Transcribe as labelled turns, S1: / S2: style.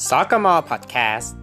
S1: Sakama Podcast